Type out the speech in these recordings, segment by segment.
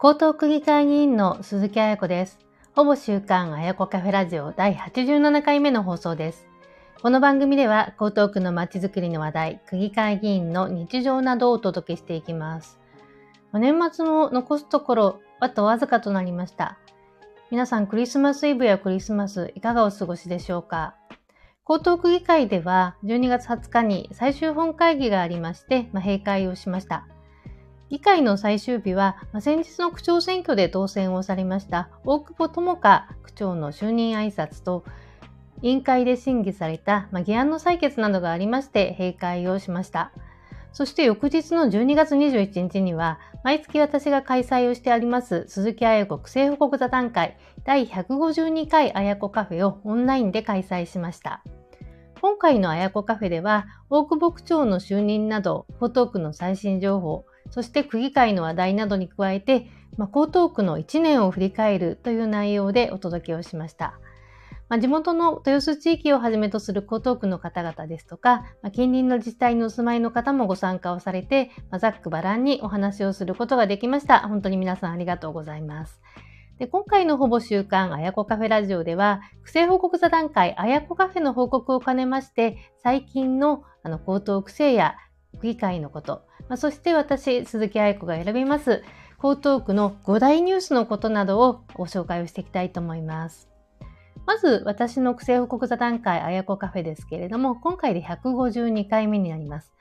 江東区議会議員の鈴木彩子です。ほぼ週刊彩子カフェラジオ第87回目の放送です。この番組では江東区のまちづくりの話題、区議会議員の日常などをお届けしていきます。年末も残すところ、あとわずかとなりました。皆さんクリスマスイブやクリスマスいかがお過ごしでしょうか？江東区議会では12月20日に最終本会議がありまして、まあ、閉会をしました。議会の最終日は、まあ、先日の区長選挙で当選をされました大久保智香区長の就任挨拶と委員会で審議された、まあ、議案の採決などがありまして閉会をしました。そして翌日の12月21日には、毎月私が開催をしてあります鈴木彩子区政報告座談会第152回彩子カフェをオンラインで開催しました。今回の彩子カフェでは、大久保区長の就任など、フォトークの最新情報、そして区議会の話題などに加えて、まあ、江東区の1年を振り返るという内容でお届けをしました。まあ、地元の豊洲地域をはじめとする江東区の方々ですとか、まあ、近隣の自治体にお住まいの方もご参加をされて、まあ、ざっくばらんにお話をすることができました。本当に皆さんありがとうございます。で今回のほぼ週刊あやこカフェラジオでは、不正報告座談会あやこカフェの報告を兼ねまして、最近のあの高等区政や区議会のこと、まあ、そして私、鈴木愛子が選びます、江東区の5大ニュースのことなどをご紹介をしていきたいと思います。まず、私の癖報告座談会あやこカフェですけれども、今回で152回目になります。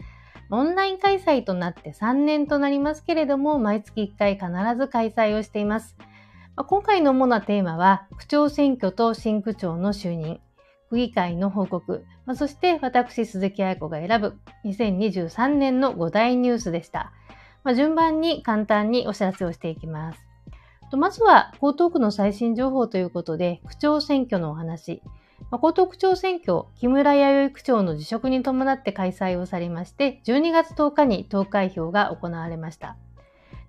オンライン開催となって3年となりますけれども、毎月1回必ず開催をしています。今回の主なテーマは、区長選挙と新区長の就任、区議会の報告、まあ、そして私、鈴木愛子が選ぶ2023年の5大ニュースでした。まあ、順番に簡単にお知らせをしていきます。まずは、江東区の最新情報ということで、区長選挙のお話。まあ、江東区長選挙、木村弥生区長の辞職に伴って開催をされまして、12月10日に投開票が行われました。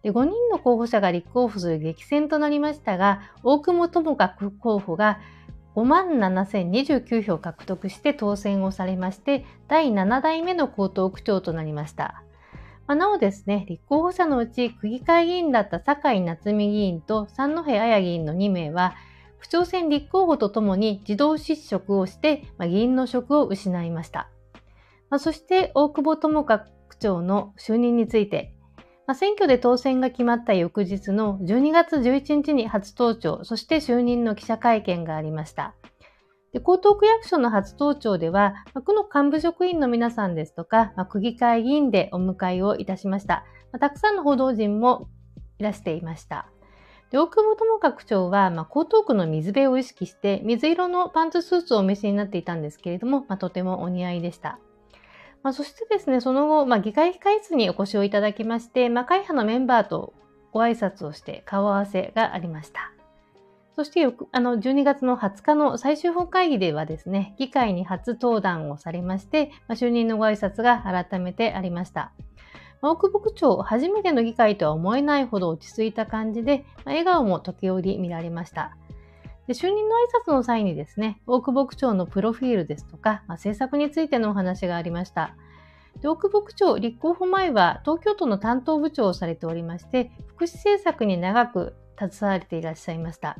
で5人の候補者が立候補する激戦となりましたが、大久保智香候補が5万7029票獲得して当選をされまして、第7代目の江東区長となりました。まあ、なおですね、立候補者のうち区議会議員だった酒井夏美議員と三戸彩議員の2名は、区長選立候補とともに自動失職をして、まあ、議員の職を失いました。まあ、そして大久保智香区長の就任について、まあ、選挙で当選が決まった翌日の12月11日に初登庁、そして就任の記者会見がありました。で江東区役所の初登庁では、まあ、区の幹部職員の皆さんですとか、まあ、区議会議員でお迎えをいたしました。まあ、たくさんの報道陣もいらしていました。で大久保智香区長は、まあ、江東区の水辺を意識して水色のパンツスーツをお召しになっていたんですけれども、まあ、とてもお似合いでした。まあ、そしてですね、その後、まあ、議会控室にお越しをいただきまして、まあ、会派のメンバーとご挨拶をして顔合わせがありました。そしてあの12月の20日の最終本会議ではですね、議会に初登壇をされまして、まあ、就任のご挨拶が改めてありました。大久保区長、初めての議会とは思えないほど落ち着いた感じで、まあ、笑顔も時折見られました。で就任の挨拶の際にですね、大久保区長のプロフィールですとか、まあ、政策についてのお話がありました。で大久保区長、立候補前は東京都の担当部長をされておりまして、福祉政策に長く携われていらっしゃいました。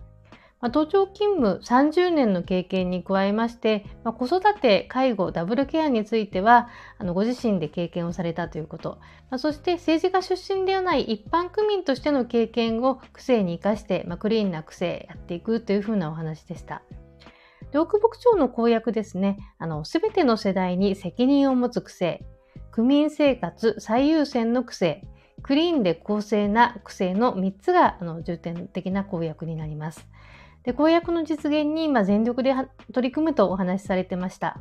まあ、都庁勤務30年の経験に加えまして、まあ、子育て、介護、ダブルケアについては、あのご自身で経験をされたということ、まあ、そして政治家出身ではない一般区民としての経験を区政に生かして、まあ、クリーンな区政やっていくというふうなお話でした。で奥牧長の公約ですね、すべての世代に責任を持つ区政、区民生活最優先の区政、クリーンで公正な区政の3つがあの重点的な公約になります。で公約の実現に今全力で取り組むとお話しされてました。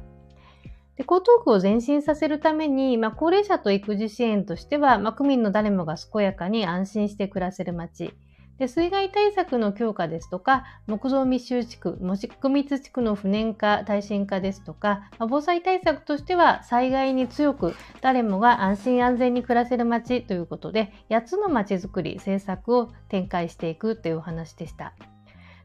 で江東区を前進させるために、まあ、高齢者と育児支援としては、まあ、区民の誰もが健やかに安心して暮らせる街。で水害対策の強化ですとか、木造密集地区、木密地区の不燃化、耐震化ですとか、まあ、防災対策としては災害に強く誰もが安心安全に暮らせる街ということで、8つの街づくり、政策を展開していくというお話でした。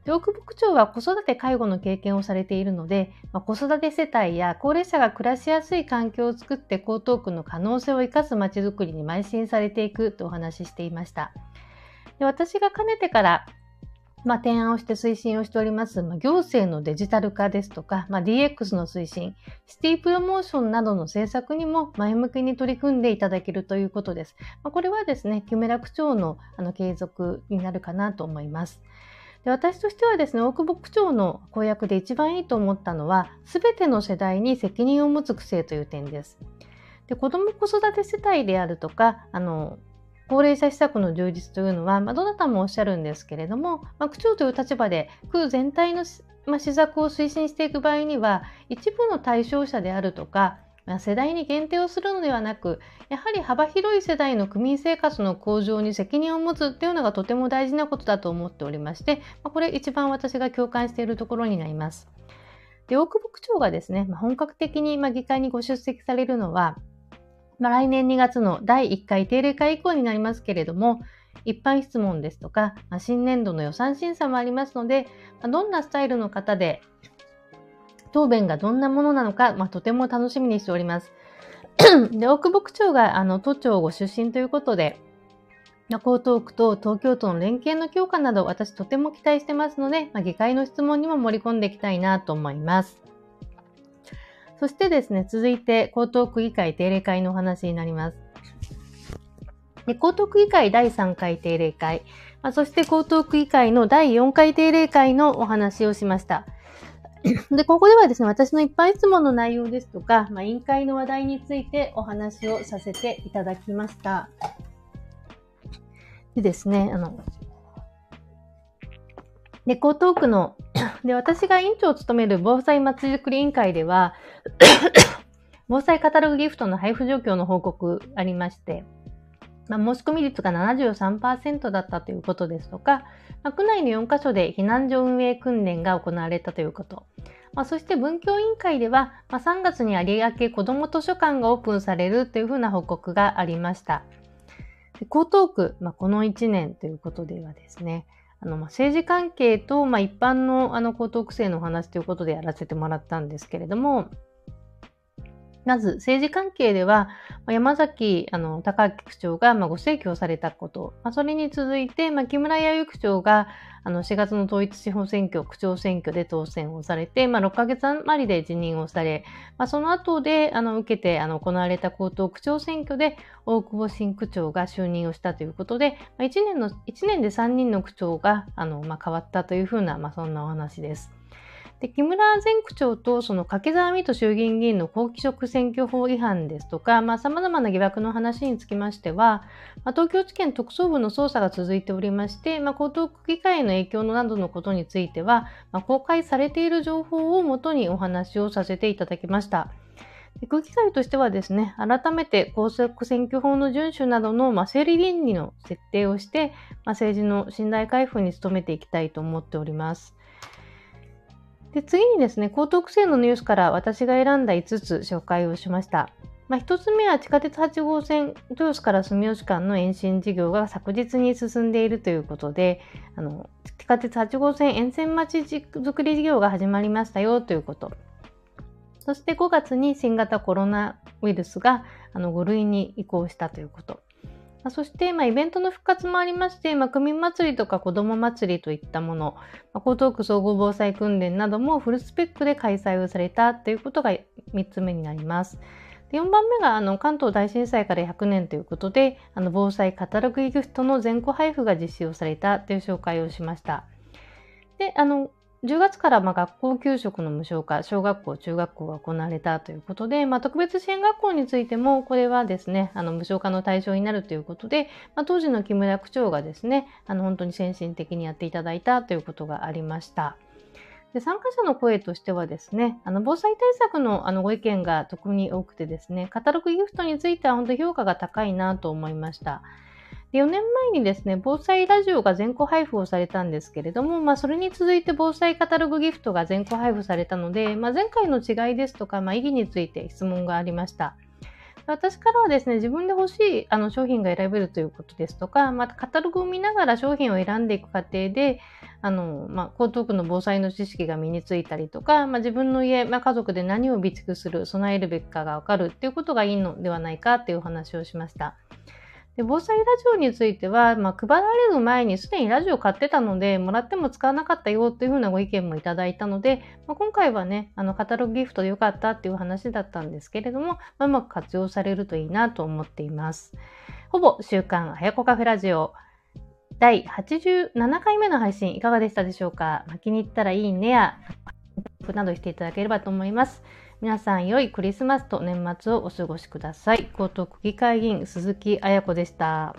で奥牧長は子育て介護の経験をされているので、まあ、子育て世帯や高齢者が暮らしやすい環境を作って江東区の可能性を生かすまちづくりに邁進されていくとお話ししていました。で私がかねてからまあ、提案をして推進をしております、まあ、行政のデジタル化ですとか、まあ、DX の推進、シティプロモーションなどの政策にも前向きに取り組んでいただけるということです。まあ、これはですね、木村区長のあの継続になるかなと思います。で私としてはですね、大久保区長の公約で一番いいと思ったのは、すべての世代に責任を持つ区政という点です。で子ども子育て世帯であるとか、あの高齢者施策の充実というのは、まあ、どなたもおっしゃるんですけれども、まあ、区長という立場で区全体の、まあ、施策を推進していく場合には一部の対象者であるとか、まあ、世代に限定をするのではなくやはり幅広い世代の区民生活の向上に責任を持つっていうのがとても大事なことだと思っておりまして、まあ、これ一番私が共感しているところになります。で大久保区長がですね、まあ、本格的に議会にご出席されるのはまあ、来年2月の第1回定例会以降になりますけれども、一般質問ですとか、まあ、新年度の予算審査もありますので、まあ、どんなスタイルの方で、答弁がどんなものなのか、まあ、とても楽しみにしております。で、大久保区長があの都庁ご出身ということで、江東区と東京都の連携の強化など、私とても期待してますので、まあ、議会の質問にも盛り込んでいきたいなと思います。そしてですね、続いて江東区議会定例会のお話になります。で江東区議会第3回定例会、まあ、そして江東区議会の第4回定例会のお話をしました。で、ここではですね、私の一般質問の内容ですとか、まあ、委員会の話題についてお話をさせていただきました。でですね、あの、で、江東区ので、私が委員長を務める防災まちづくり委員会では、防災カタログギフトの配布状況の報告ありまして、まあ、申し込み率が73%だったということですとか、まあ、区内の4カ所で避難所運営訓練が行われたということ、まあ、そして文教委員会では、ま、3月に有明子ども図書館がオープンされるというふうな報告がありました。江東区、ま、この1年ということではですね、あの、ま、政治関係と、ま、一般の、あの、高等区政のお話ということでやらせてもらったんですけれども、まず、政治関係では、山崎あの高明区長が、まあ、ご請求されたこと、まあ、それに続いて、まあ、木村弥生区長があの4月の統一地方選挙、区長選挙で当選をされて、まあ、6ヶ月余りで辞任をされ、まあ、その後であの受けてあの行われた高等区長選挙で大久保新区長が就任をしたということで、まあ、1, 年の1年で3人の区長があの、まあ、変わったというふうな、まあ、そんなお話です。で木村前区長とその掛沢美斗衆議院議員の公規職選挙法違反ですとかさ、まあ、様々な疑惑の話につきましては、まあ、東京地検特捜部の捜査が続いておりまして、まあ、江東区議会への影響などのことについては、まあ、公開されている情報をもとにお話をさせていただきました。区議会としてはですね、改めて公職選挙法の遵守などの、まあ、整理倫理の設定をして、まあ、政治の信頼回復に努めていきたいと思っております。で次にですね、高等区政のニュースから私が選んだ5つ紹介をしました。まあ、1つ目は地下鉄8号線豊洲から住吉間の延伸事業が昨日に進んでいるということで、あの地下鉄8号線沿線町づくり事業が始まりましたよということ。そして5月に新型コロナウイルスがあの5類に移行したということ。まあ、そして、まあ、イベントの復活もありまして、まあ、区民祭りとか子ども祭りといったもの、ま、江東区総合防災訓練などもフルスペックで開催をされたということが3つ目になります。で4番目があの関東大震災から100年ということで、あの防災カタログギフトの全戸配布が実施をされたという紹介をしました。で、あの、10月からま学校給食の無償化、小学校、中学校が行われたということで、まあ、特別支援学校についても、これはですね、あの無償化の対象になるということで、まあ、当時の木村区長がですね、あの本当に先進的にやっていただいたということがありました。で参加者の声としてはですね、あの防災対策のあのご意見が特に多くてですね、カタログギフトについては本当評価が高いなと思いました。で4年前にですね、防災ラジオが全個配布をされたんですけれども、まあ、それに続いて防災カタログギフトが全個配布されたので、まあ、前回の違いですとか、まあ、意義について質問がありました。私からはですね、自分で欲しいあの商品が選べるということですとか、またカタログを見ながら商品を選んでいく過程で、あの、まあ、江東区の防災の知識が身についたりとか、まあ、自分の家、まあ、家族で何を備蓄する、備えるべきかがわかるっていうことがいいのではないかっていうお話をしました。で防災ラジオについては、まあ、配られる前にすでにラジオ買ってたので、もらっても使わなかったよというふうなご意見もいただいたので、まあ、今回はね、あのカタログギフトでよかったっていう話だったんですけれども、まあ、うまく活用されるといいなと思っています。ほぼ週刊あやこカフェラジオ第87回目の配信いかがでしたでしょうか、気に入ったらいいねやアップなどしていただければと思います。皆さん良いクリスマスと年末をお過ごしください。江東区議会議員鈴木彩子でした。